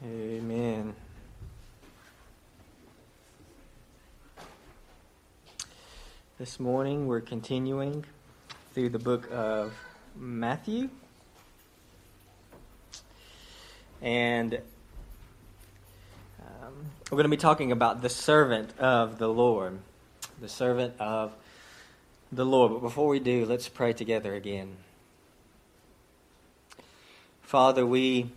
Amen. This morning we're continuing through the book of Matthew. And um, we're going to be talking about the servant of the Lord. The servant of the Lord. But before we do, let's pray together again. Father, we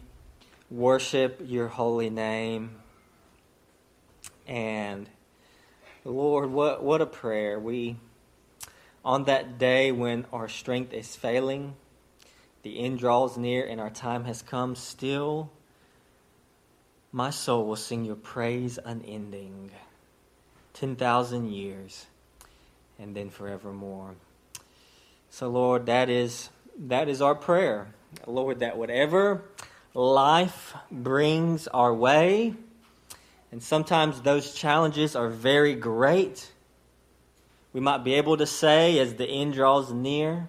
worship your holy name. And Lord, what, what a prayer. We, on that day when our strength is failing, the end draws near and our time has come, still my soul will sing your praise unending. 10,000 years and then forevermore. So Lord, that is that is our prayer. Lord, that whatever life brings our way. And sometimes those challenges are very great. We might be able to say as the end draws near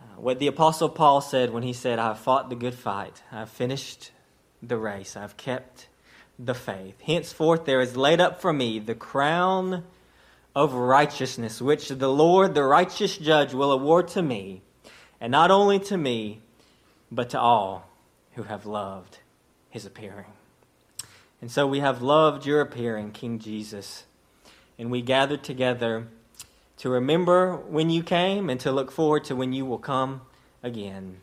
uh, what the Apostle Paul said when he said, I have fought the good fight, I have finished the race, I have kept the faith. Henceforth there is laid up for me the crown of righteousness, which the Lord, the righteous judge, will award to me, and not only to me, but to all who have loved his appearing. And so we have loved your appearing, King Jesus. And we gathered together to remember when you came and to look forward to when you will come again.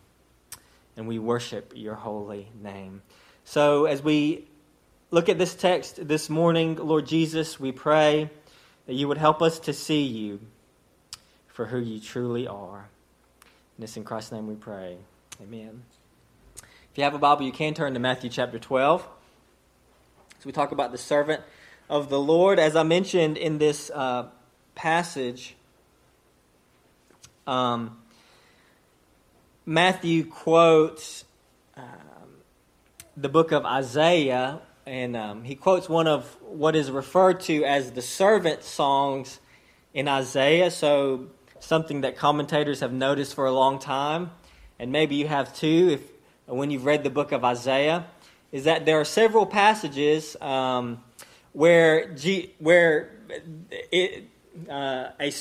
And we worship your holy name. So as we look at this text this morning, Lord Jesus, we pray that you would help us to see you for who you truly are. And this in Christ's name we pray. Amen. If you have a Bible, you can turn to Matthew chapter 12. So we talk about the servant of the Lord. As I mentioned in this uh, passage, um, Matthew quotes um, the book of Isaiah, and um, he quotes one of what is referred to as the servant songs in Isaiah. So, something that commentators have noticed for a long time and maybe you have too if when you've read the book of Isaiah, is that there are several passages um, where G, where it, uh, a,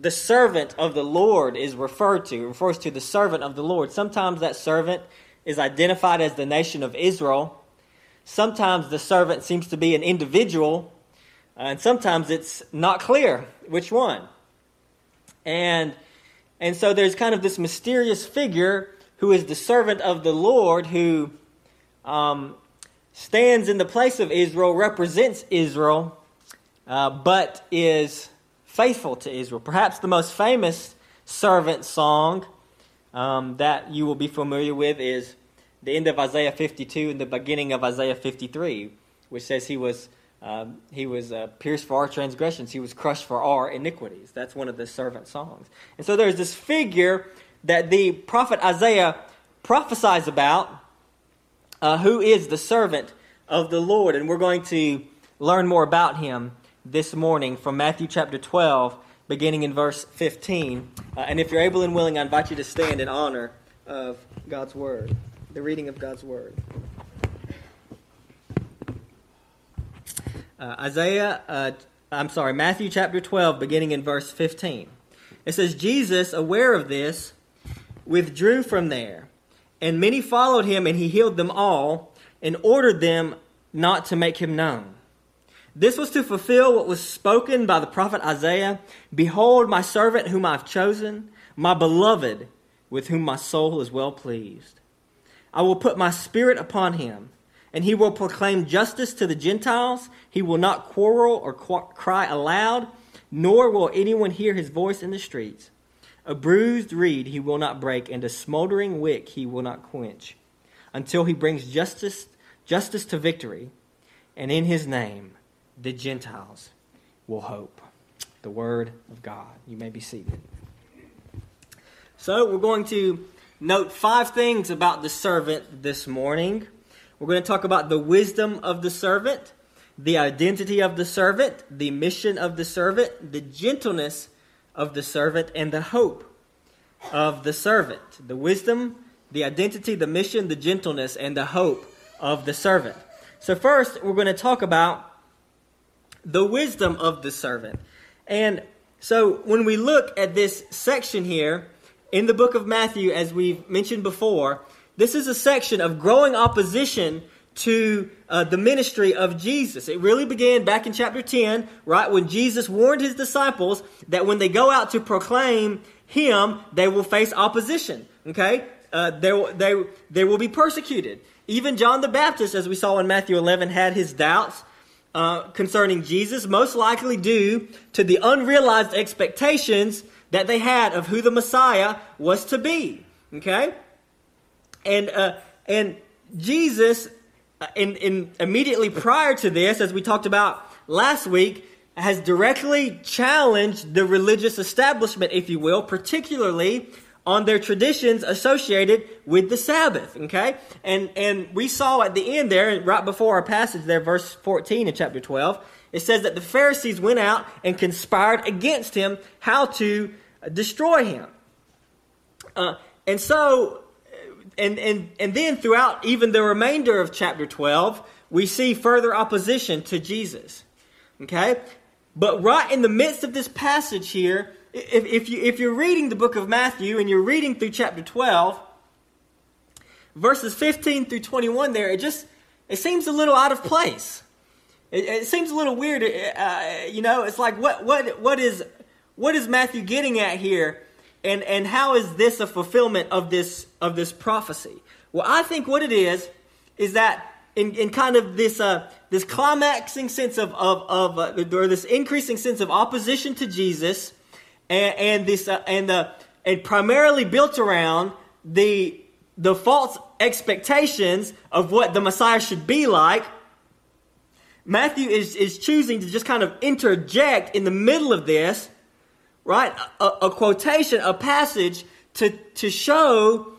the servant of the Lord is referred to, refers to the servant of the Lord. Sometimes that servant is identified as the nation of Israel. Sometimes the servant seems to be an individual, and sometimes it's not clear which one. And and so there's kind of this mysterious figure who is the servant of the Lord who um, stands in the place of Israel, represents Israel, uh, but is faithful to Israel. Perhaps the most famous servant song um, that you will be familiar with is the end of Isaiah 52 and the beginning of Isaiah 53, which says he was um, he was uh, pierced for our transgressions. He was crushed for our iniquities. That's one of the servant songs. And so there's this figure that the prophet Isaiah prophesies about uh, who is the servant of the Lord. And we're going to learn more about him this morning from Matthew chapter 12, beginning in verse 15. Uh, and if you're able and willing, I invite you to stand in honor of God's word, the reading of God's word. Uh, Isaiah, uh, I'm sorry, Matthew chapter 12, beginning in verse 15. It says, Jesus, aware of this, withdrew from there, and many followed him, and he healed them all, and ordered them not to make him known. This was to fulfill what was spoken by the prophet Isaiah Behold, my servant whom I've chosen, my beloved, with whom my soul is well pleased. I will put my spirit upon him and he will proclaim justice to the Gentiles. He will not quarrel or qu- cry aloud, nor will anyone hear his voice in the streets. A bruised reed he will not break, and a smoldering wick he will not quench, until he brings justice, justice to victory. And in his name, the Gentiles will hope. The word of God. You may be seated. So, we're going to note five things about the servant this morning. We're going to talk about the wisdom of the servant, the identity of the servant, the mission of the servant, the gentleness of the servant, and the hope of the servant. The wisdom, the identity, the mission, the gentleness, and the hope of the servant. So, first, we're going to talk about the wisdom of the servant. And so, when we look at this section here in the book of Matthew, as we've mentioned before, this is a section of growing opposition to uh, the ministry of Jesus. It really began back in chapter 10, right, when Jesus warned his disciples that when they go out to proclaim him, they will face opposition. Okay? Uh, they, they, they will be persecuted. Even John the Baptist, as we saw in Matthew 11, had his doubts uh, concerning Jesus, most likely due to the unrealized expectations that they had of who the Messiah was to be. Okay? And, uh, and Jesus, uh, in, in immediately prior to this, as we talked about last week, has directly challenged the religious establishment, if you will, particularly on their traditions associated with the Sabbath. Okay? And and we saw at the end there, right before our passage there, verse 14 in chapter 12, it says that the Pharisees went out and conspired against him how to destroy him. Uh, and so and and and then throughout even the remainder of chapter 12, we see further opposition to Jesus. Okay? But right in the midst of this passage here, if, if, you, if you're reading the book of Matthew and you're reading through chapter 12, verses 15 through 21 there, it just, it seems a little out of place. It, it seems a little weird. Uh, you know, it's like, what, what, what is, what is Matthew getting at here? And, and how is this a fulfillment of this, of this prophecy? Well, I think what it is, is that in, in kind of this, uh, this climaxing sense of, of, of uh, or this increasing sense of opposition to Jesus, and, and this uh, and the and primarily built around the the false expectations of what the Messiah should be like. Matthew is, is choosing to just kind of interject in the middle of this, right? A, a quotation, a passage to, to show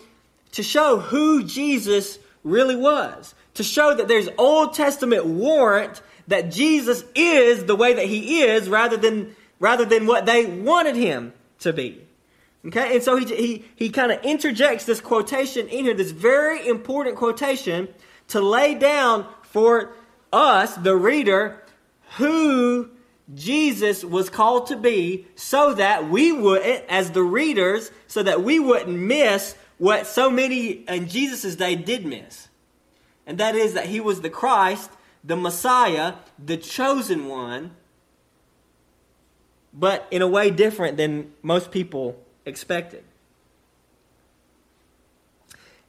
to show who Jesus really was. To show that there's Old Testament warrant that Jesus is the way that he is rather than rather than what they wanted him to be. Okay, and so he, he, he kind of interjects this quotation in here, this very important quotation, to lay down for us, the reader, who Jesus was called to be so that we wouldn't, as the readers, so that we wouldn't miss what so many in Jesus' day did miss. And that is that he was the Christ, the Messiah, the chosen one, but in a way different than most people expected.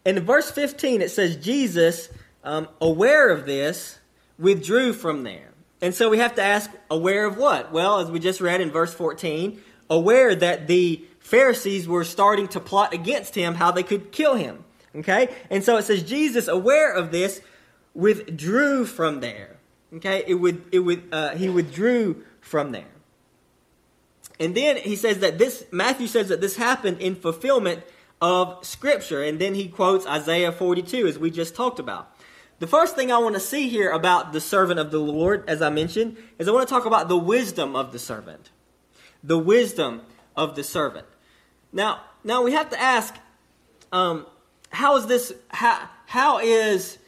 In verse 15, it says, Jesus, um, aware of this, withdrew from there. And so we have to ask, aware of what? Well, as we just read in verse 14, aware that the Pharisees were starting to plot against him how they could kill him. Okay? And so it says, Jesus, aware of this, withdrew from there. Okay? It would, it would, uh, he withdrew from there. And then he says that this, Matthew says that this happened in fulfillment of Scripture. And then he quotes Isaiah 42, as we just talked about. The first thing I want to see here about the servant of the Lord, as I mentioned, is I want to talk about the wisdom of the servant. The wisdom of the servant. Now, now we have to ask, um, how is this, how, how is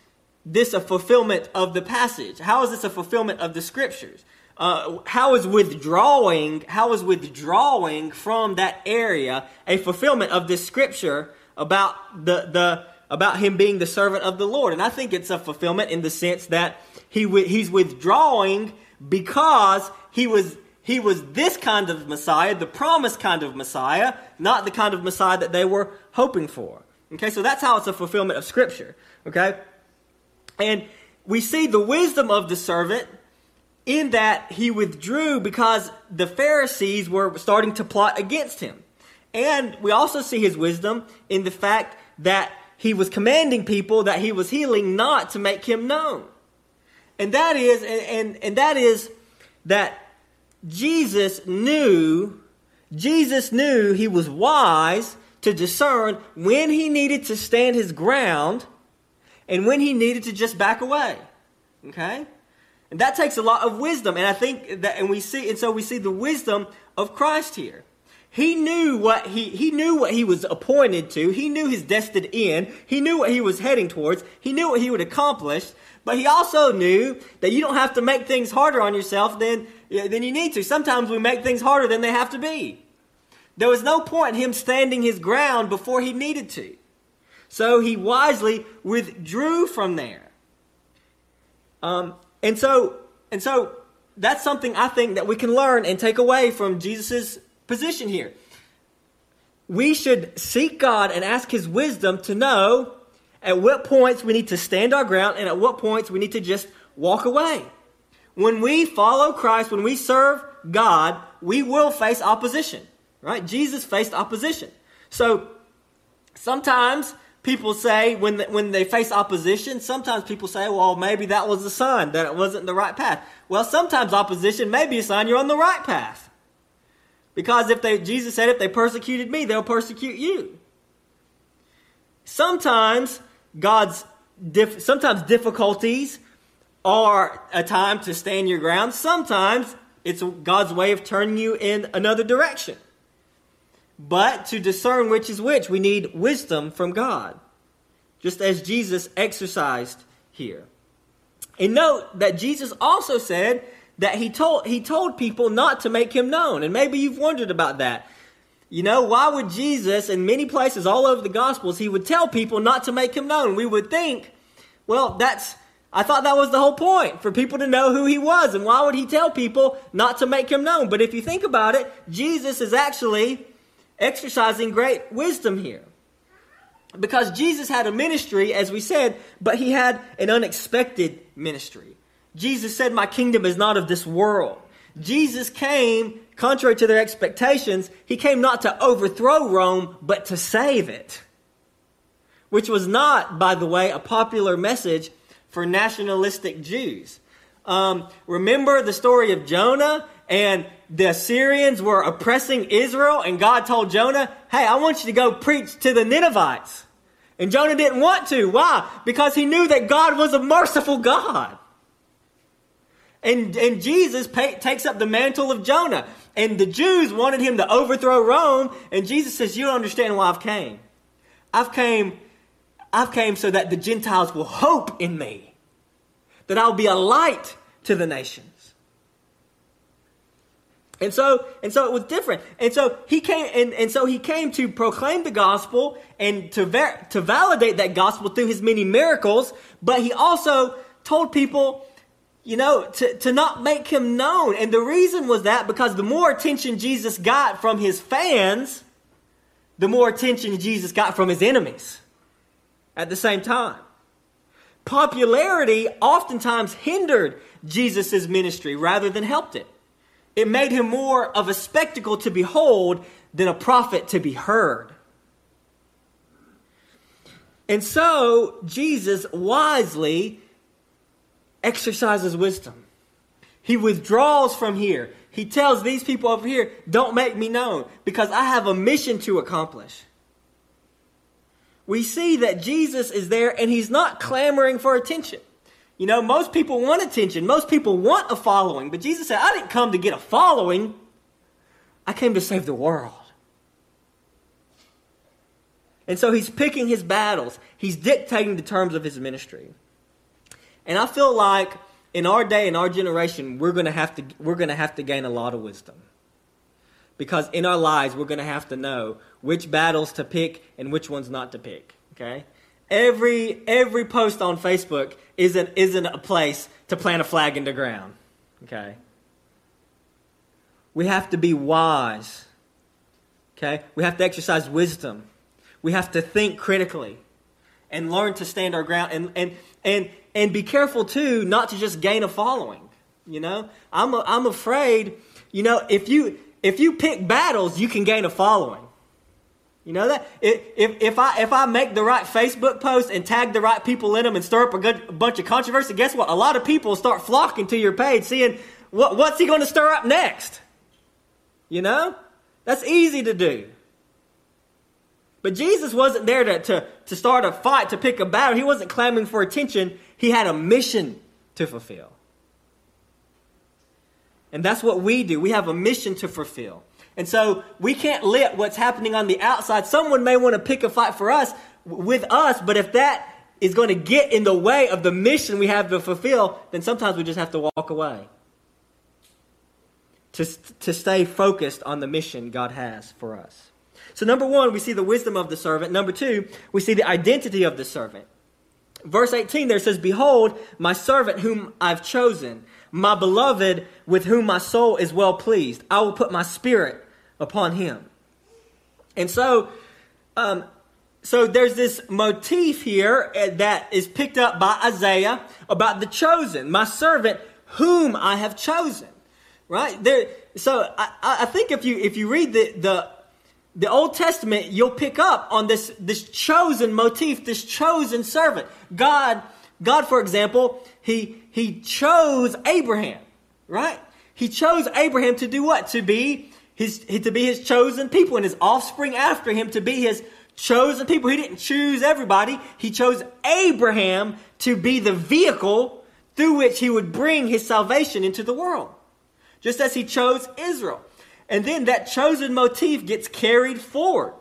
this a fulfillment of the passage? How is this a fulfillment of the scriptures? uh, how is withdrawing how is withdrawing from that area a fulfillment of this scripture about the the about him being the servant of the Lord? And I think it's a fulfillment in the sense that he he's withdrawing because he was he was this kind of Messiah, the promised kind of Messiah, not the kind of Messiah that they were hoping for. Okay, so that's how it's a fulfillment of Scripture. Okay, and we see the wisdom of the servant in that he withdrew because the Pharisees were starting to plot against him. And we also see his wisdom in the fact that he was commanding people that he was healing not to make him known. And that is, and, and, and that is that Jesus knew, Jesus knew he was wise to discern when he needed to stand his ground and when he needed to just back away. Okay? And that takes a lot of wisdom. And I think that, and we see, and so we see the wisdom of Christ here. He knew what he, he knew what he was appointed to. He knew his destined end. He knew what he was heading towards. He knew what he would accomplish. But he also knew that you don't have to make things harder on yourself than, than you need to. Sometimes we make things harder than they have to be. There was no point in him standing his ground before he needed to. So he wisely withdrew from there. Um, and so, and so that's something I think that we can learn and take away from Jesus' position here. We should seek God and ask His wisdom to know at what points we need to stand our ground and at what points we need to just walk away. When we follow Christ, when we serve God, we will face opposition, right? Jesus faced opposition. So sometimes people say when the, when they face opposition, sometimes people say, well, maybe that was a sign that it wasn't the right path. Well, sometimes opposition may be a sign you're on the right path. Because if they, Jesus said, if they persecuted me, they'll persecute you. Sometimes God's, sometimes difficulties are a time to stand your ground. Sometimes it's God's way of turning you in another direction. But to discern which is which, we need wisdom from God, just as Jesus exercised here. And note that Jesus also said that he told, he told people not to make him known. And maybe you've wondered about that. You know, why would Jesus, in many places all over the Gospels, he would tell people not to make him known? We would think, well, that's, I thought that was the whole point, for people to know who he was. And why would he tell people not to make him known? But if you think about it, Jesus is actually exercising great wisdom here. Because Jesus had a ministry, as we said, but he had an unexpected ministry. Jesus said, My kingdom is not of this world. Jesus came, contrary to their expectations, he came not to overthrow Rome, but to save it. Which was not, by the way, a popular message for nationalistic Jews. Um, remember the story of Jonah and the Assyrians were oppressing Israel, and God told Jonah, Hey, I want you to go preach to the Ninevites. And Jonah didn't want to. Why? Because he knew that God was a merciful God. And, and Jesus takes up the mantle of Jonah. And the Jews wanted him to overthrow Rome. And Jesus says, You don't understand why I've came. I've came, I've came so that the Gentiles will hope in me. That I'll be a light to the nations. And so, and so it was different. And so he came, and, and so he came to proclaim the gospel and to, ver- to validate that gospel through his many miracles. But he also told people, you know, to, to not make him known. And the reason was that because the more attention Jesus got from his fans, the more attention Jesus got from his enemies at the same time. Popularity oftentimes hindered Jesus' ministry rather than helped it. It made him more of a spectacle to behold than a prophet to be heard. And so Jesus wisely exercises wisdom. He withdraws from here. He tells these people over here, don't make me known because I have a mission to accomplish. We see that Jesus is there and he's not clamoring for attention. You know, most people want attention. Most people want a following. But Jesus said, I didn't come to get a following. I came to save the world. And so he's picking his battles. He's dictating the terms of his ministry. And I feel like in our day, in our generation, we're going to have to we're to have to gain a lot of wisdom. Because in our lives, we're going to have to know which battles to pick and which ones not to pick. Okay? Every every post on Facebook isn't isn't a place to plant a flag in the ground. Okay? We have to be wise. Okay? We have to exercise wisdom. We have to think critically and learn to stand our ground and and and and be careful too not to just gain a following. You know? I'm a, I'm afraid, you know, if you if you pick battles, you can gain a following. You know that if, if I if I make the right Facebook post and tag the right people in them and stir up a good bunch of controversy, guess what? A lot of people start flocking to your page, seeing what what's he going to stir up next. You know, that's easy to do. But Jesus wasn't there to, to, to start a fight, to pick a battle. He wasn't clamoring for attention. He had a mission to fulfill. And that's what we do. We have a mission to fulfill. And so we can't let what's happening on the outside. Someone may want to pick a fight for us with us, but if that is going to get in the way of the mission we have to fulfill, then sometimes we just have to walk away. To, to stay focused on the mission God has for us. So, number one, we see the wisdom of the servant. Number two, we see the identity of the servant. Verse 18 there says, Behold, my servant whom I've chosen, my beloved with whom my soul is well pleased. I will put my spirit upon him. And so, um, so there's this motif here uh, that is picked up by Isaiah about the chosen, my servant whom I have chosen. Right there. So I, I think if you if you read the the the Old Testament, you'll pick up on this, this chosen motif, this chosen servant. God, God, for example, he, he chose Abraham, right? He chose Abraham to do what? To be his, to be his chosen people and his offspring after him to be his chosen people. He didn't choose everybody. He chose Abraham to be the vehicle through which he would bring his salvation into the world. Just as he chose Israel. And then that chosen motif gets carried forward.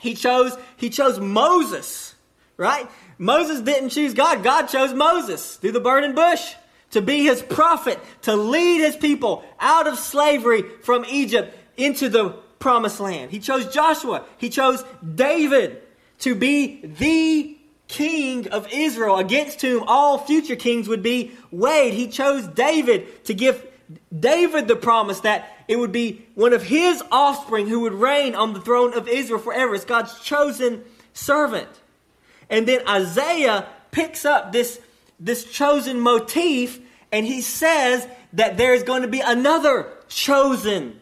He chose, he chose Moses, right? Moses didn't choose God. God chose Moses through the burning bush to be his prophet, to lead his people out of slavery from Egypt into the promised land. He chose Joshua. He chose David to be the king of Israel against whom all future kings would be weighed. He chose David to give David the promise that it would be one of his offspring who would reign on the throne of Israel forever. It's God's chosen servant. And then Isaiah picks up this, this chosen motif and he says that there's going to be another chosen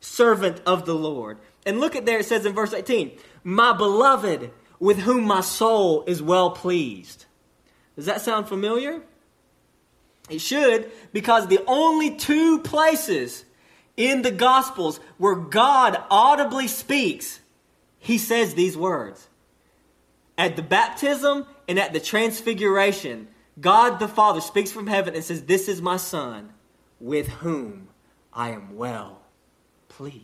servant of the Lord. And look at there, it says in verse 18, My beloved, with whom my soul is well pleased. Does that sound familiar? It should, because the only two places in the Gospels where God audibly speaks, he says these words. At the baptism and at the transfiguration, God the Father speaks from heaven and says, This is my Son, with whom I am well pleased.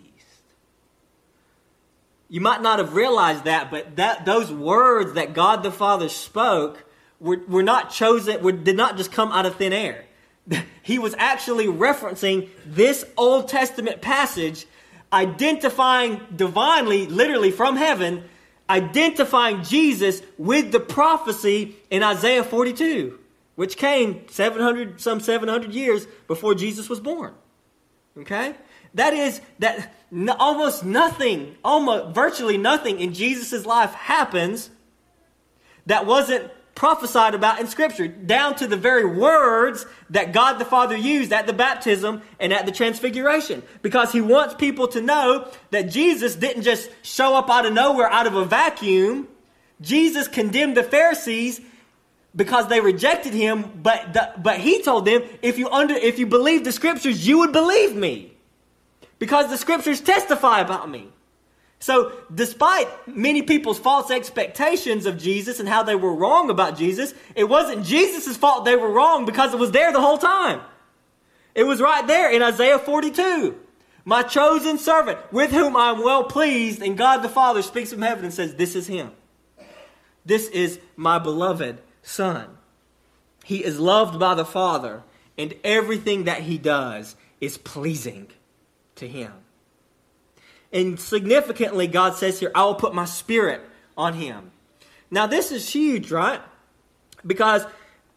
You might not have realized that, but that, those words that God the Father spoke were, were not chosen, were, did not just come out of thin air. he was actually referencing this Old Testament passage, identifying divinely, literally from heaven, identifying Jesus with the prophecy in Isaiah 42, which came 700, some 700 years before Jesus was born. Okay? That is, that almost nothing, almost virtually nothing in Jesus' life happens that wasn't prophesied about in Scripture, down to the very words that God the Father used at the baptism and at the transfiguration. Because He wants people to know that Jesus didn't just show up out of nowhere, out of a vacuum. Jesus condemned the Pharisees because they rejected Him, but, the, but He told them, if you, under, if you believe the Scriptures, you would believe me. Because the Scriptures testify about me. So, despite many people's false expectations of Jesus and how they were wrong about Jesus, it wasn't Jesus' fault they were wrong because it was there the whole time. It was right there in Isaiah 42. My chosen servant, with whom I am well pleased, and God the Father speaks from heaven and says, This is him. This is my beloved Son. He is loved by the Father, and everything that he does is pleasing to him. And significantly, God says here, I will put my spirit on him. Now, this is huge, right? Because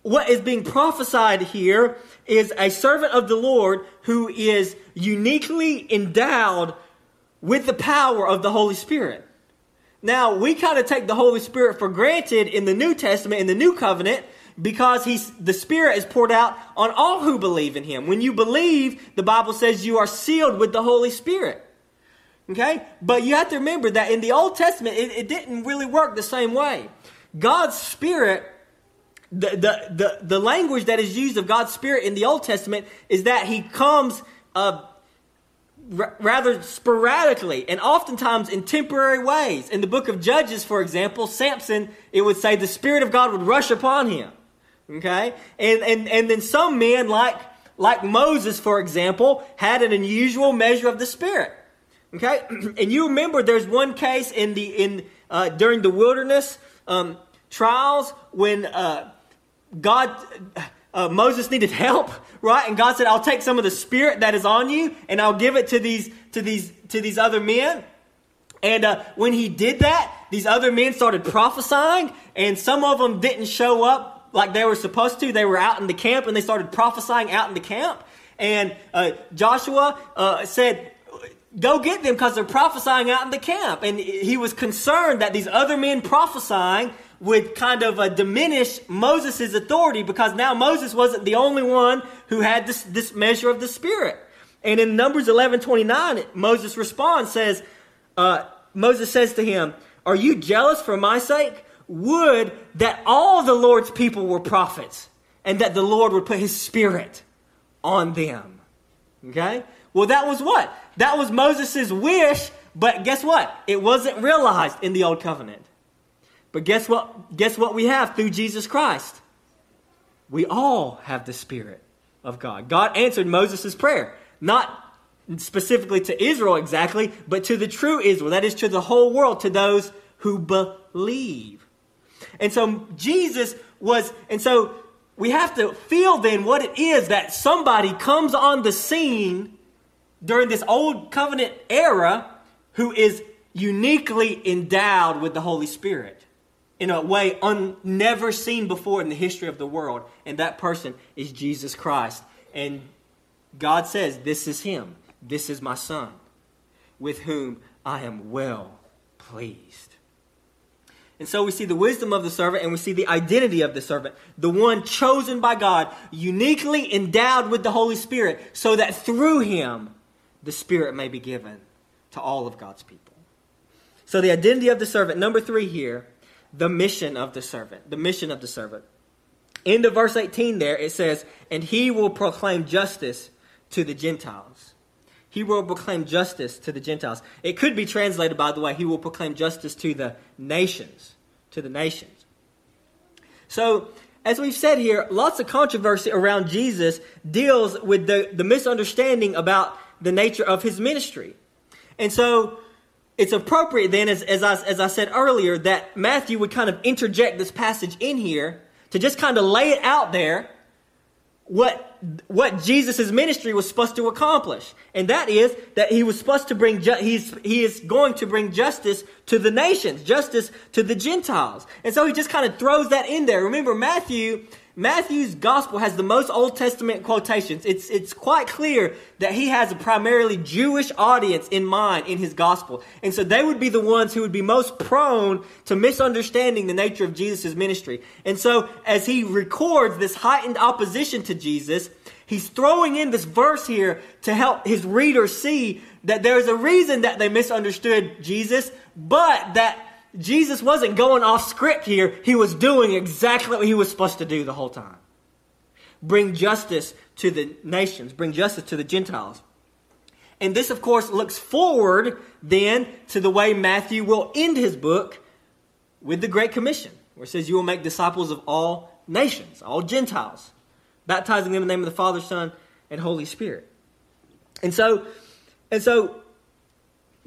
what is being prophesied here is a servant of the Lord who is uniquely endowed with the power of the Holy Spirit. Now, we kind of take the Holy Spirit for granted in the New Testament, in the New Covenant, because he's, the Spirit is poured out on all who believe in Him. When you believe, the Bible says you are sealed with the Holy Spirit. Okay? But you have to remember that in the Old Testament, it, it didn't really work the same way. God's Spirit, the, the, the, the, language that is used of God's Spirit in the Old Testament is that He comes uh, r- rather sporadically and oftentimes in temporary ways. In the book of Judges, for example, Samson, it would say the Spirit of God would rush upon him. Okay? And, and, and then some men, like, like Moses, for example, had an unusual measure of the Spirit. Okay, and you remember there's one case in the in uh, during the wilderness um, trials when uh, God uh, Moses needed help, right? And God said, "I'll take some of the spirit that is on you, and I'll give it to these to these to these other men." And uh, when he did that, these other men started prophesying, and some of them didn't show up like they were supposed to. They were out in the camp, and they started prophesying out in the camp. And uh, Joshua uh, said, Go get them because they're prophesying out in the camp. And he was concerned that these other men prophesying would kind of uh, diminish Moses' authority because now Moses wasn't the only one who had this, this measure of the Spirit. And in Numbers 11 29, Moses responds, says, uh, Moses says to him, Are you jealous for my sake? Would that all the Lord's people were prophets and that the Lord would put his Spirit on them. Okay? Well, that was what? That was Moses' wish, but guess what? It wasn't realized in the old covenant. But guess what? Guess what we have through Jesus Christ? We all have the Spirit of God. God answered Moses' prayer, not specifically to Israel exactly, but to the true Israel. That is to the whole world, to those who believe. And so Jesus was, and so we have to feel then what it is that somebody comes on the scene during this old covenant era who is uniquely endowed with the Holy Spirit in a way un- never seen before in the history of the world. And that person is Jesus Christ. And God says, This is Him. This is my Son, with whom I am well pleased. And so we see the wisdom of the servant and we see the identity of the servant, the one chosen by God, uniquely endowed with the Holy Spirit, so that through him the Spirit may be given to all of God's people. So the identity of the servant. Number three here, the mission of the servant. The mission of the servant. Into verse 18 there, it says, And he will proclaim justice to the Gentiles. He will proclaim justice to the Gentiles. It could be translated, by the way, he will proclaim justice to the nations. To the nations. So, as we've said here, lots of controversy around Jesus deals with the, the misunderstanding about the nature of his ministry. And so, it's appropriate then, as, as, I, as I said earlier, that Matthew would kind of interject this passage in here to just kind of lay it out there what what Jesus' ministry was supposed to accomplish. And that is that he was supposed to bring, ju- he's, he is going to bring justice to the nations, justice to the Gentiles. And so he just kind of throws that in there. Remember, Matthew Matthew's gospel has the most Old Testament quotations. It's, it's quite clear that he has a primarily Jewish audience in mind in his gospel. And so they would be the ones who would be most prone to misunderstanding the nature of Jesus' ministry. And so as he records this heightened opposition to Jesus, he's throwing in this verse here to help his readers see that there's a reason that they misunderstood Jesus, but that Jesus wasn't going off script here. He was doing exactly what he was supposed to do the whole time. Bring justice to the nations, bring justice to the Gentiles. And this, of course, looks forward then to the way Matthew will end his book with the Great Commission, where it says, You will make disciples of all nations, all Gentiles, baptizing them in the name of the Father, Son, and Holy Spirit. And so, and so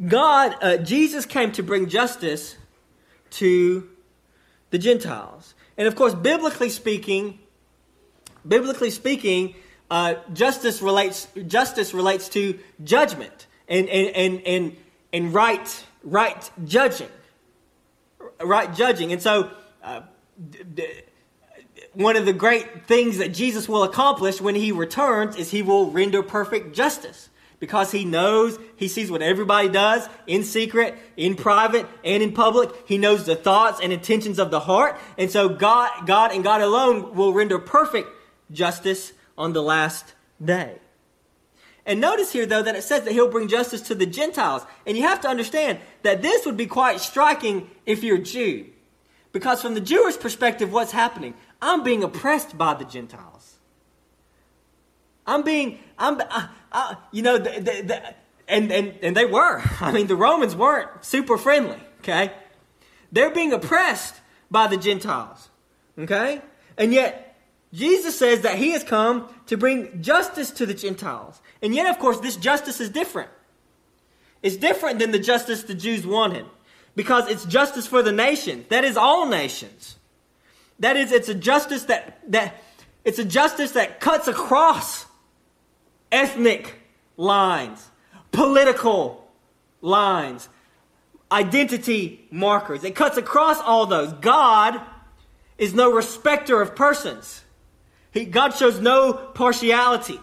God, uh, Jesus came to bring justice to the Gentiles. And of course, biblically speaking, biblically speaking, uh, justice relates justice relates to judgment and and and and, and right right judging, right judging. And so, uh, d- d- one of the great things that Jesus will accomplish when he returns is he will render perfect justice because he knows, he sees what everybody does in secret, in private, and in public. He knows the thoughts and intentions of the heart. And so God, God and God alone will render perfect justice on the last day. And notice here, though, that it says that he'll bring justice to the Gentiles. And you have to understand that this would be quite striking if you're a Jew. Because from the Jewish perspective, what's happening? I'm being oppressed by the Gentiles. I'm being, I'm, uh, uh, you know, the, the, the, and, and, and they were. I mean, the Romans weren't super friendly, okay? They're being oppressed by the Gentiles, okay? And yet, Jesus says that he has come to bring justice to the Gentiles. And yet, of course, this justice is different. It's different than the justice the Jews wanted because it's justice for the nation. That is all nations. That is, it's a justice that, that it's a justice that cuts across ethnic lines, political lines, identity markers. It cuts across all those. God is no respecter of persons. He, God shows no partiality.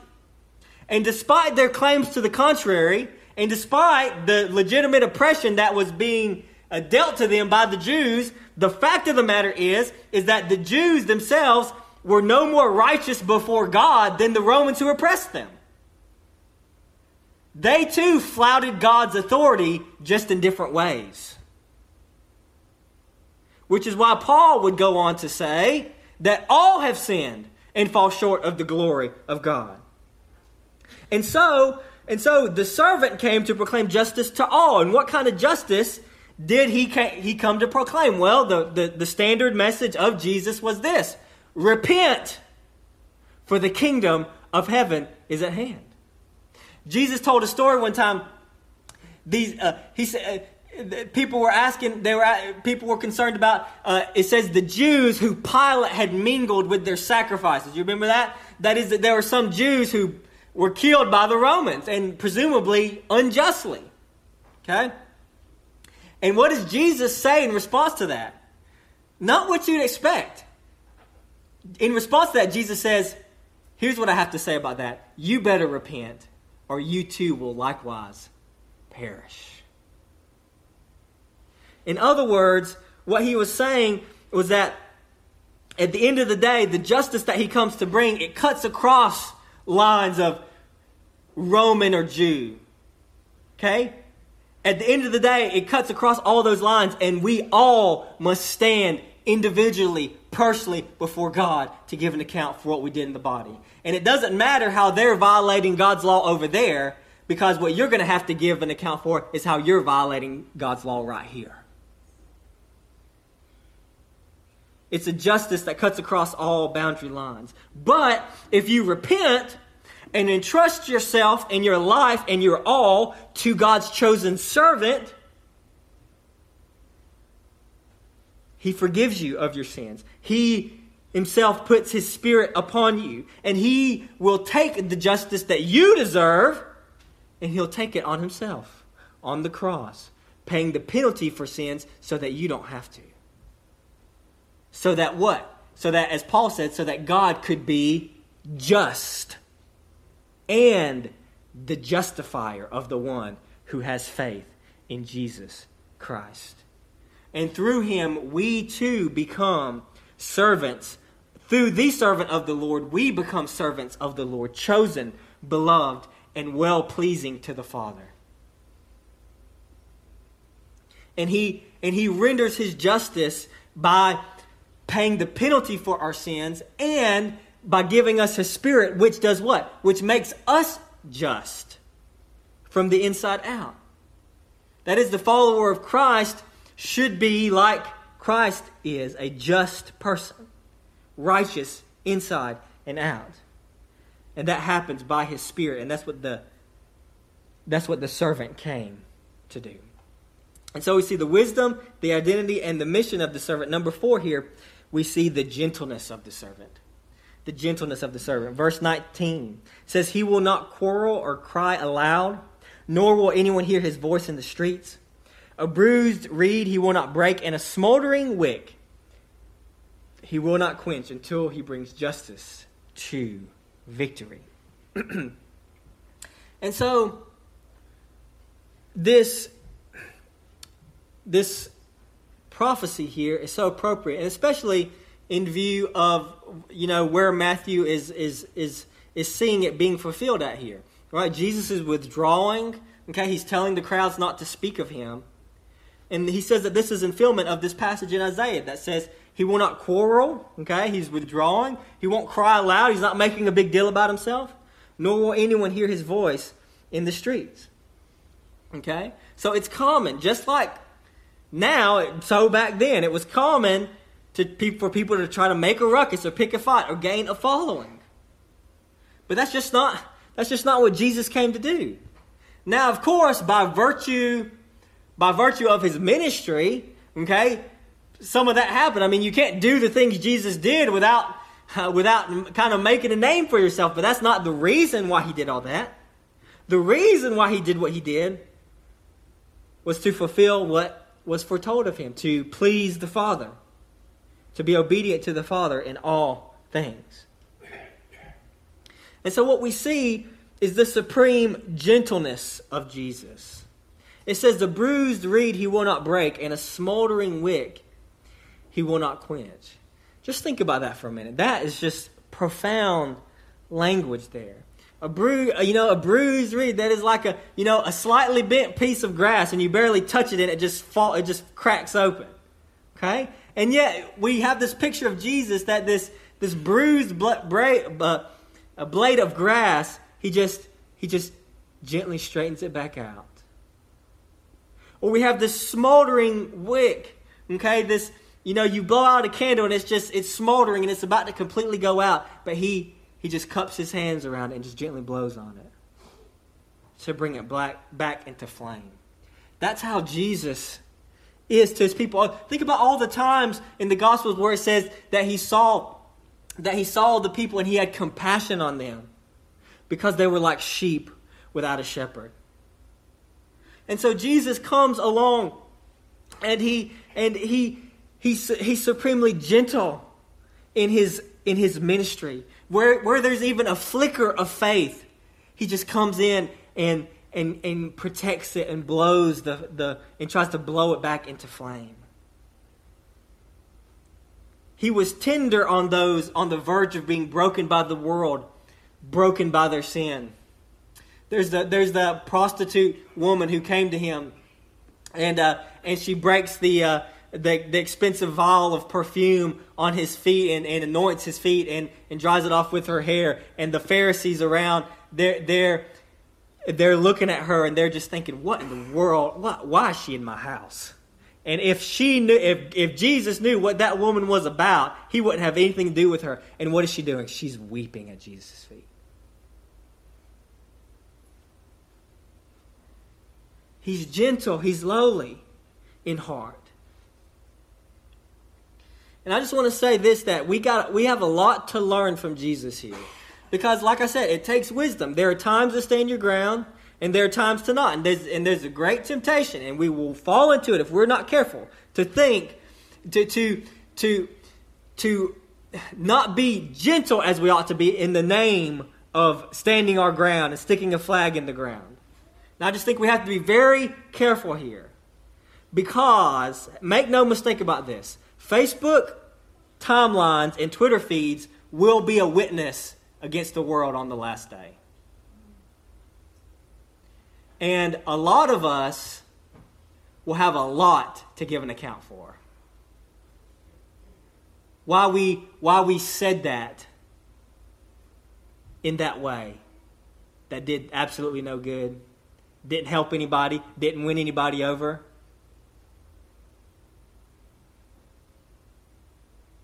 And despite their claims to the contrary, and despite the legitimate oppression that was being uh, dealt to them by the Jews, the fact of the matter is, is that the Jews themselves were no more righteous before God than the Romans who oppressed them. They too flouted God's authority just in different ways. Which is why Paul would go on to say that all have sinned and fall short of the glory of God. And so, and so the servant came to proclaim justice to all. And what kind of justice did he, he come to proclaim? Well, the, the, the standard message of Jesus was this Repent, for the kingdom of heaven is at hand. Jesus told a story one time. These, uh, he said, uh, people were asking, they were, people were concerned about, uh, it says the Jews who Pilate had mingled with their sacrifices. You remember that? That is, that there were some Jews who were killed by the Romans, and presumably unjustly. Okay? And what does Jesus say in response to that? Not what you'd expect. In response to that, Jesus says, Here's what I have to say about that. You better repent, or you too will likewise perish. In other words, what he was saying was that at the end of the day, the justice that he comes to bring, it cuts across lines of Roman or Jew. Okay? At the end of the day, it cuts across all those lines, and we all must stand individually, personally, before God to give an account for what we did in the body. And it doesn't matter how they're violating God's law over there, because what you're going to have to give an account for is how you're violating God's law right here. It's a justice that cuts across all boundary lines. But if you repent, and entrust yourself and your life and your all to God's chosen servant, He forgives you of your sins. He Himself puts His Spirit upon you, and He will take the justice that you deserve, and He'll take it on Himself on the cross, paying the penalty for sins so that you don't have to. So that what? So that, as Paul said, so that God could be just and the justifier of the one who has faith in Jesus Christ. And through him, we too become servants. Through the servant of the Lord, we become servants of the Lord, chosen, beloved, and well pleasing to the Father. And he, and he renders his justice by paying the penalty for our sins and by giving us his spirit, which does what? Which makes us just from the inside out. That is, the follower of Christ should be like Christ is a just person, righteous inside and out. And that happens by his spirit, and that's what the that's what the servant came to do. And so we see the wisdom, the identity, and the mission of the servant. Number four here, we see the gentleness of the servant the gentleness of the servant. Verse 19 says, He will not quarrel or cry aloud, nor will anyone hear his voice in the streets. A bruised reed he will not break, and a smoldering wick he will not quench until he brings justice to victory. and so, this, this prophecy here is so appropriate, and especially in view of you know where Matthew is is is is seeing it being fulfilled at here. Right? Jesus is withdrawing. Okay, he's telling the crowds not to speak of him. And he says that this is fulfillment of this passage in Isaiah that says he will not quarrel. Okay, he's withdrawing. He won't cry aloud. He's not making a big deal about himself. Nor will anyone hear his voice in the streets. Okay, so it's common, just like now, so back then, it was common to, for people to try to make a ruckus or pick a fight or gain a following. But that's just not that's just not what Jesus came to do. Now, of course, by virtue by virtue of his ministry, okay, some of that happened. I mean, you can't do the things Jesus did without uh, without kind of making a name for yourself, but that's not the reason why he did all that. The reason why he did what he did was to fulfill what was foretold of him, to please the Father, to be obedient to the Father in all things. And so, what we see is the supreme gentleness of Jesus. It says, The bruised reed he will not break, and a smoldering wick he will not quench. Just think about that for a minute. That is just profound language there. A bruise, you know, a bruised reed that is like a, you know, a slightly bent piece of grass, and you barely touch it, and it just fall, it just cracks open. Okay, and yet we have this picture of Jesus that this this bruised bla- uh, a blade of grass, he just he just gently straightens it back out. Or we have this smoldering wick. Okay, this you know you blow out a candle and it's just it's smoldering and it's about to completely go out, but he he just cups his hands around it and just gently blows on it to bring it black, back into flame. That's how Jesus is to his people. Oh, think about all the times in the Gospels where it says that he saw that he saw the people and he had compassion on them because they were like sheep without a shepherd. And so Jesus comes along and he and he he's he's supremely gentle in his in his ministry. Where where there's even a flicker of faith, he just comes in and and and protects it and blows the, the and tries to blow it back into flame. He was tender on those on the verge of being broken by the world, broken by their sin. There's the, there's the prostitute woman who came to him, and, uh, and she breaks the, uh, the, the expensive vial of perfume on his feet and, and anoints his feet and, and dries it off with her hair. And the Pharisees around, they're, they're, they're looking at her and they're just thinking, what in the world? Why, why is she in my house? And if she knew, if, if Jesus knew what that woman was about, he wouldn't have anything to do with her. And what is she doing? She's weeping at Jesus' feet. He's gentle, he's lowly in heart. And I just want to say this that we got we have a lot to learn from Jesus here. Because like I said, it takes wisdom. There are times to stand your ground and there are times to not. And there's and there's a great temptation and we will fall into it if we're not careful to think to to to to not be gentle as we ought to be in the name of standing our ground and sticking a flag in the ground. I just think we have to be very careful here. Because, make no mistake about this, Facebook timelines and Twitter feeds will be a witness against the world on the last day. And a lot of us will have a lot to give an account for. Why we, why we said that in that way that did absolutely no good didn't help anybody, didn't win anybody over.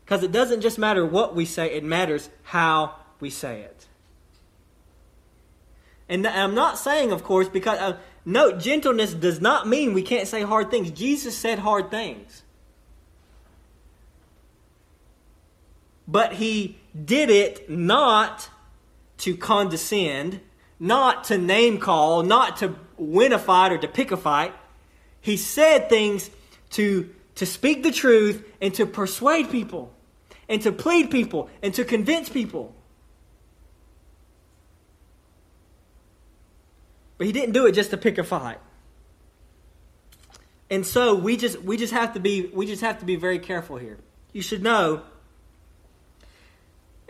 Because it doesn't just matter what we say, it matters how we say it. And I'm not saying, of course, because, uh, no, gentleness does not mean we can't say hard things. Jesus said hard things. But he did it not to condescend, not to name call, not to win a fight or to pick a fight. He said things to, to speak the truth and to persuade people and to plead people and to convince people. But he didn't do it just to pick a fight. And so we just we just have to be we just have to be very careful here. You should know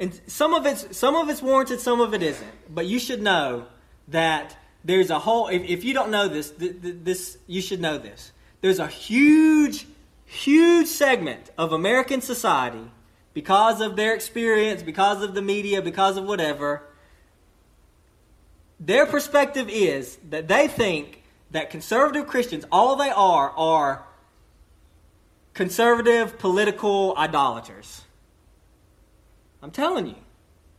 and some of it's some of it's warranted, some of it isn't. But you should know that there's a whole if, if you don't know this this you should know this there's a huge huge segment of american society because of their experience because of the media because of whatever their perspective is that they think that conservative christians all they are are conservative political idolaters i'm telling you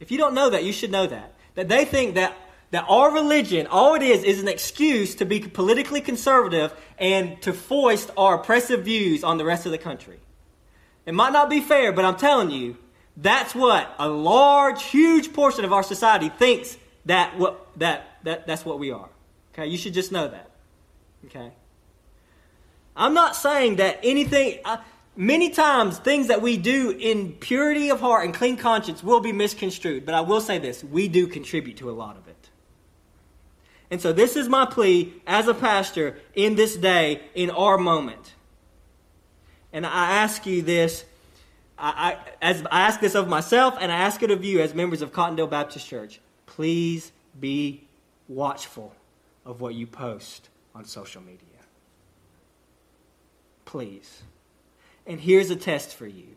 if you don't know that you should know that that they think that that our religion, all it is, is an excuse to be politically conservative and to foist our oppressive views on the rest of the country. It might not be fair, but I'm telling you, that's what a large, huge portion of our society thinks that what that, that that's what we are. Okay, you should just know that. Okay. I'm not saying that anything. Uh, many times, things that we do in purity of heart and clean conscience will be misconstrued. But I will say this: we do contribute to a lot of it. And so, this is my plea as a pastor in this day, in our moment. And I ask you this I, I, as I ask this of myself, and I ask it of you as members of Cottondale Baptist Church. Please be watchful of what you post on social media. Please. And here's a test for you.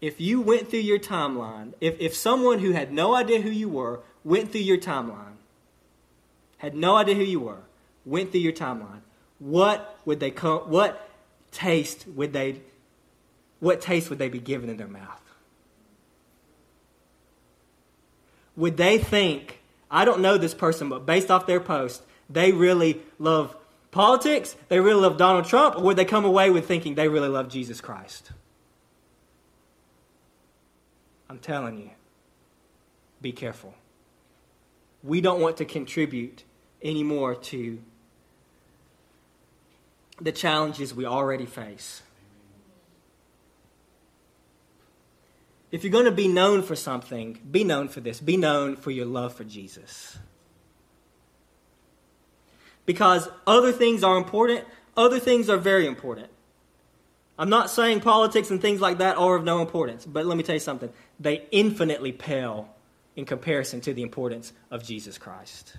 If you went through your timeline, if, if someone who had no idea who you were went through your timeline, had no idea who you were, went through your timeline, what would they come, what taste would they what taste would they be given in their mouth? Would they think, I don't know this person, but based off their post, they really love politics, they really love Donald Trump, or would they come away with thinking they really love Jesus Christ? I'm telling you, be careful. We don't want to contribute anymore to the challenges we already face. If you're going to be known for something, be known for this. Be known for your love for Jesus. Because other things are important, other things are very important. I'm not saying politics and things like that are of no importance, but let me tell you something. They infinitely pale in comparison to the importance of Jesus Christ.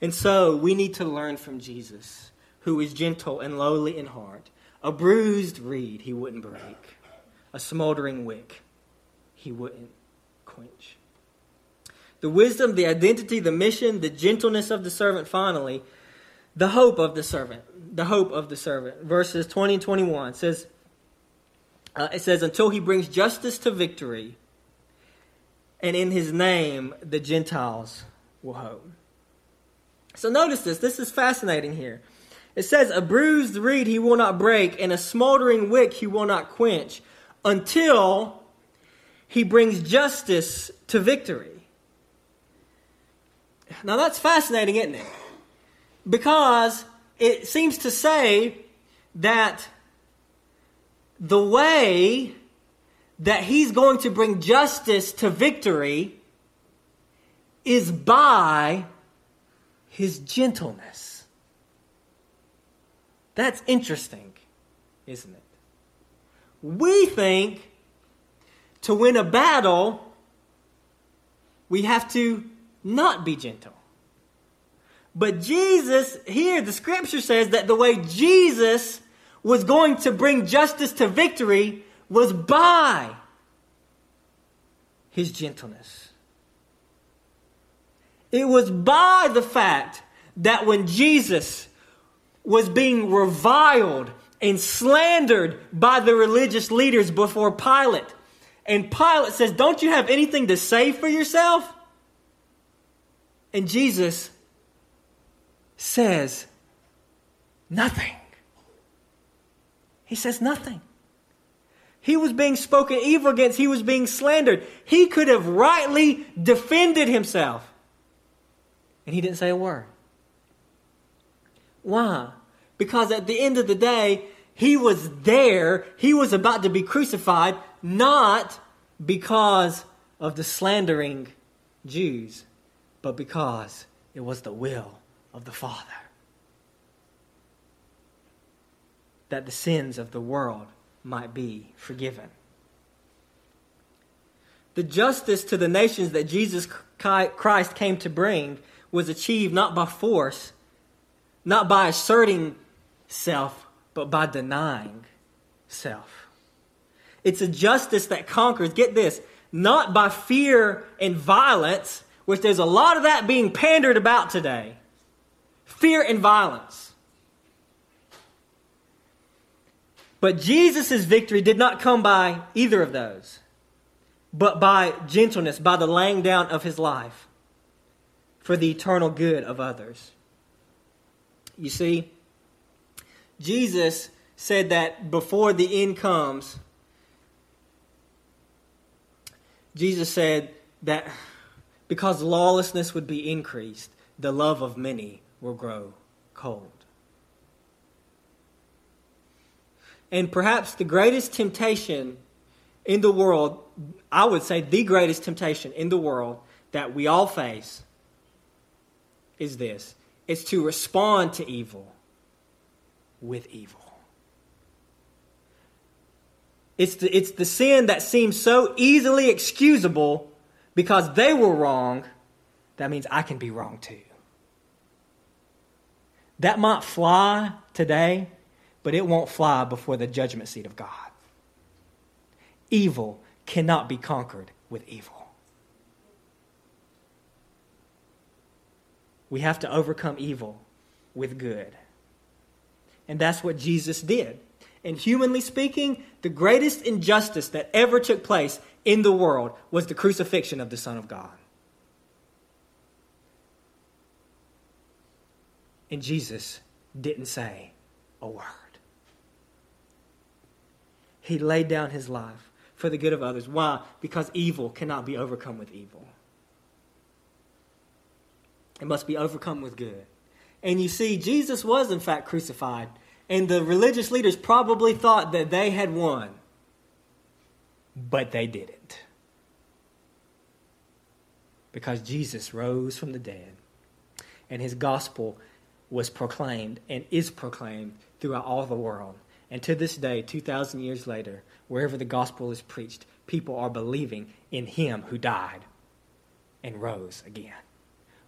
And so we need to learn from Jesus, who is gentle and lowly in heart. A bruised reed he wouldn't break, a smoldering wick he wouldn't quench. The wisdom, the identity, the mission, the gentleness of the servant, finally, the hope of the servant. The hope of the servant. Verses 20 and 21 says, uh, it says, until he brings justice to victory, and in his name the Gentiles will hope. So notice this. This is fascinating here. It says, A bruised reed he will not break, and a smoldering wick he will not quench until he brings justice to victory. Now that's fascinating, isn't it? Because it seems to say that the way that he's going to bring justice to victory is by his gentleness. That's interesting, isn't it? We think to win a battle, we have to not be gentle. But Jesus, here, the scripture says that the way Jesus was going to bring justice to victory was by his gentleness. It was by the fact that when Jesus was being reviled and slandered by the religious leaders before Pilate, and Pilate says, Don't you have anything to say for yourself? And Jesus says, Nothing. He says nothing. He was being spoken evil against, he was being slandered. He could have rightly defended himself. And he didn't say a word. Why? Because at the end of the day, he was there, he was about to be crucified, not because of the slandering Jews, but because it was the will of the Father. That the sins of the world might be forgiven. The justice to the nations that Jesus Christ came to bring was achieved not by force, not by asserting self, but by denying self. It's a justice that conquers, get this, not by fear and violence, which there's a lot of that being pandered about today. Fear and violence. But Jesus' victory did not come by either of those, but by gentleness, by the laying down of his life for the eternal good of others. You see, Jesus said that before the end comes, Jesus said that because lawlessness would be increased, the love of many will grow cold. And perhaps the greatest temptation in the world, I would say the greatest temptation in the world that we all face is this it's to respond to evil with evil. It's the, it's the sin that seems so easily excusable because they were wrong. That means I can be wrong too. That might fly today, but it won't fly before the judgment seat of God. Evil cannot be conquered with evil. We have to overcome evil with good. And that's what Jesus did. And humanly speaking, the greatest injustice that ever took place in the world was the crucifixion of the Son of God. And Jesus didn't say a word. He laid down his life for the good of others. Why? Because evil cannot be overcome with evil. It must be overcome with good. And you see, Jesus was in fact crucified, and the religious leaders probably thought that they had won, but they didn't. Because Jesus rose from the dead, and his gospel was proclaimed and is proclaimed throughout all the world. And to this day, 2,000 years later, wherever the gospel is preached, people are believing in him who died and rose again.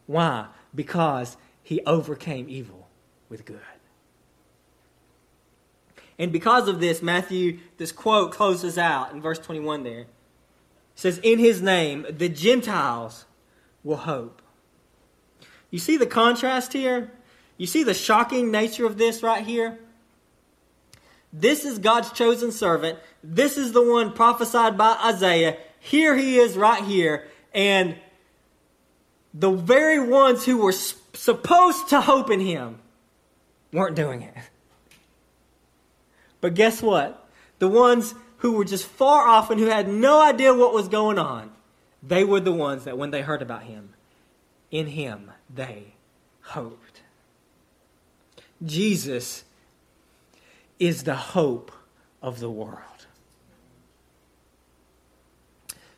Why? Because he overcame evil with good. And because of this, Matthew, this quote closes out in verse 21 there. It says, In his name, the Gentiles will hope. You see the contrast here? You see the shocking nature of this right here? This is God's chosen servant. This is the one prophesied by Isaiah. Here he is right here. And the very ones who were supposed to hope in him weren't doing it. But guess what? The ones who were just far off and who had no idea what was going on, they were the ones that when they heard about him, in him they hoped. Jesus is the hope of the world.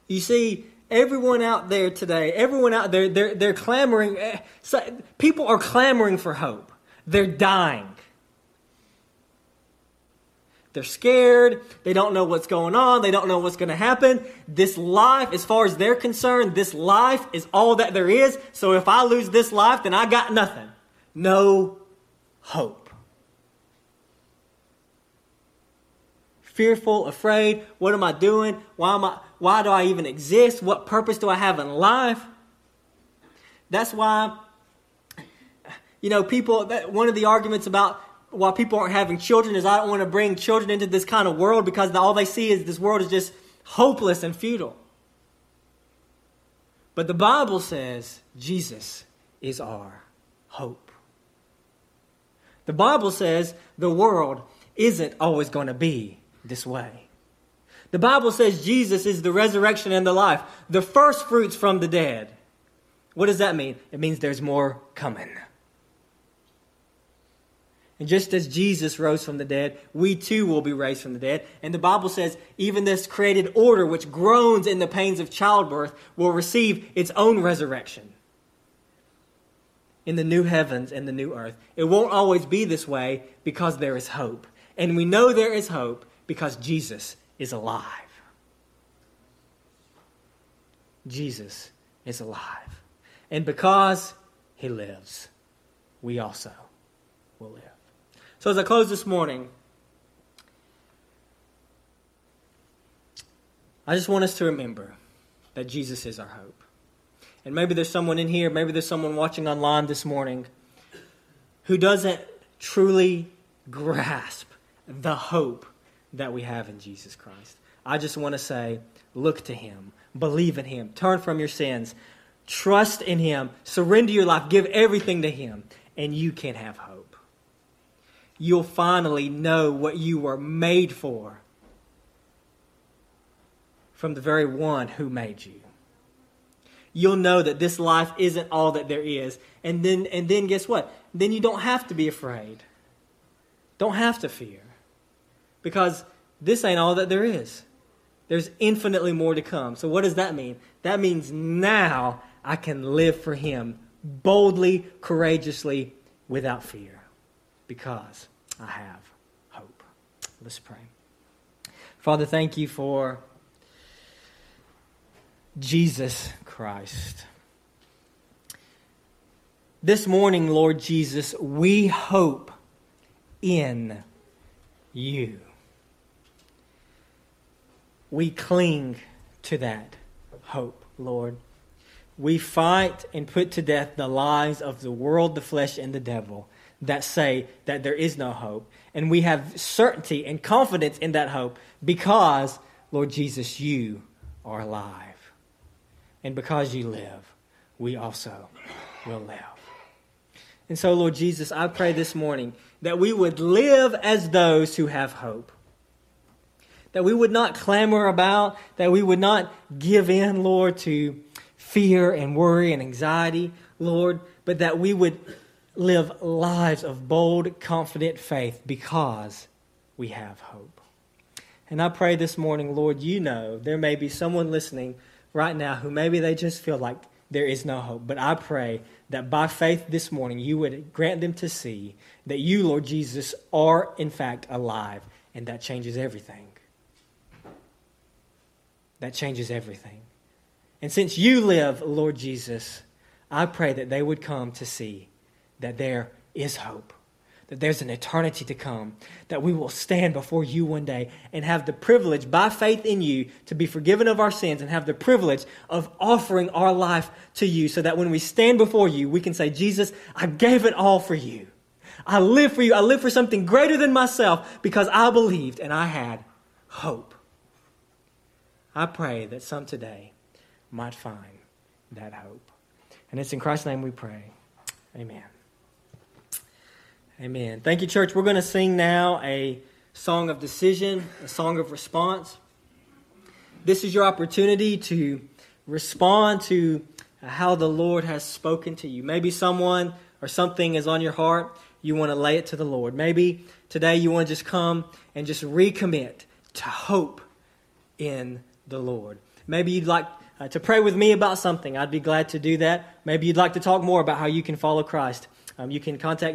You see, everyone out there today, everyone out there, they're, they're clamoring. Eh, people are clamoring for hope. They're dying. They're scared. They don't know what's going on. They don't know what's going to happen. This life, as far as they're concerned, this life is all that there is. So if I lose this life, then I got nothing. No hope. Fearful, afraid. What am I doing? Why am I? Why do I even exist? What purpose do I have in life? That's why, you know, people, that, one of the arguments about why people aren't having children is I don't want to bring children into this kind of world because all they see is this world is just hopeless and futile. But the Bible says Jesus is our hope. The Bible says the world isn't always going to be this way. The Bible says Jesus is the resurrection and the life, the first fruits from the dead. What does that mean? It means there's more coming. And just as Jesus rose from the dead, we too will be raised from the dead. And the Bible says even this created order, which groans in the pains of childbirth, will receive its own resurrection in the new heavens and the new earth. It won't always be this way because there is hope. And we know there is hope because Jesus is alive. Jesus is alive. And because he lives, we also will live. So, as I close this morning, I just want us to remember that Jesus is our hope. And maybe there's someone in here, maybe there's someone watching online this morning who doesn't truly grasp the hope that we have in Jesus Christ. I just want to say, look to Him, believe in Him, turn from your sins, trust in Him, surrender your life, give everything to Him, and you can have hope. You'll finally know what you were made for from the very one who made you. You'll know that this life isn't all that there is. And then and then guess what? Then you don't have to be afraid. Don't have to fear. Because this ain't all that there is. There's infinitely more to come. So what does that mean? That means now I can live for him boldly, courageously, without fear. Because I have hope. Let's pray. Father, thank you for Jesus Christ. This morning, Lord Jesus, we hope in you. We cling to that hope, Lord. We fight and put to death the lies of the world, the flesh, and the devil that say that there is no hope. And we have certainty and confidence in that hope because, Lord Jesus, you are alive. And because you live, we also will live. And so, Lord Jesus, I pray this morning that we would live as those who have hope. That we would not clamor about, that we would not give in, Lord, to fear and worry and anxiety, Lord, but that we would live lives of bold, confident faith because we have hope. And I pray this morning, Lord, you know there may be someone listening right now who maybe they just feel like there is no hope. But I pray that by faith this morning you would grant them to see that you, Lord Jesus, are in fact alive, and that changes everything. That changes everything. And since you live, Lord Jesus, I pray that they would come to see that there is hope that there's an eternity to come, that we will stand before you one day and have the privilege, by faith in you, to be forgiven of our sins and have the privilege of offering our life to you so that when we stand before you, we can say, Jesus, I gave it all for you. I live for you. I live for something greater than myself because I believed and I had hope. I pray that some today might find that hope. And it's in Christ's name we pray. Amen. Amen. Thank you, church. We're going to sing now a song of decision, a song of response. This is your opportunity to respond to how the Lord has spoken to you. Maybe someone or something is on your heart. You want to lay it to the Lord. Maybe today you want to just come and just recommit to hope in the Lord. Maybe you'd like uh, to pray with me about something. I'd be glad to do that. Maybe you'd like to talk more about how you can follow Christ. Um, you can contact me.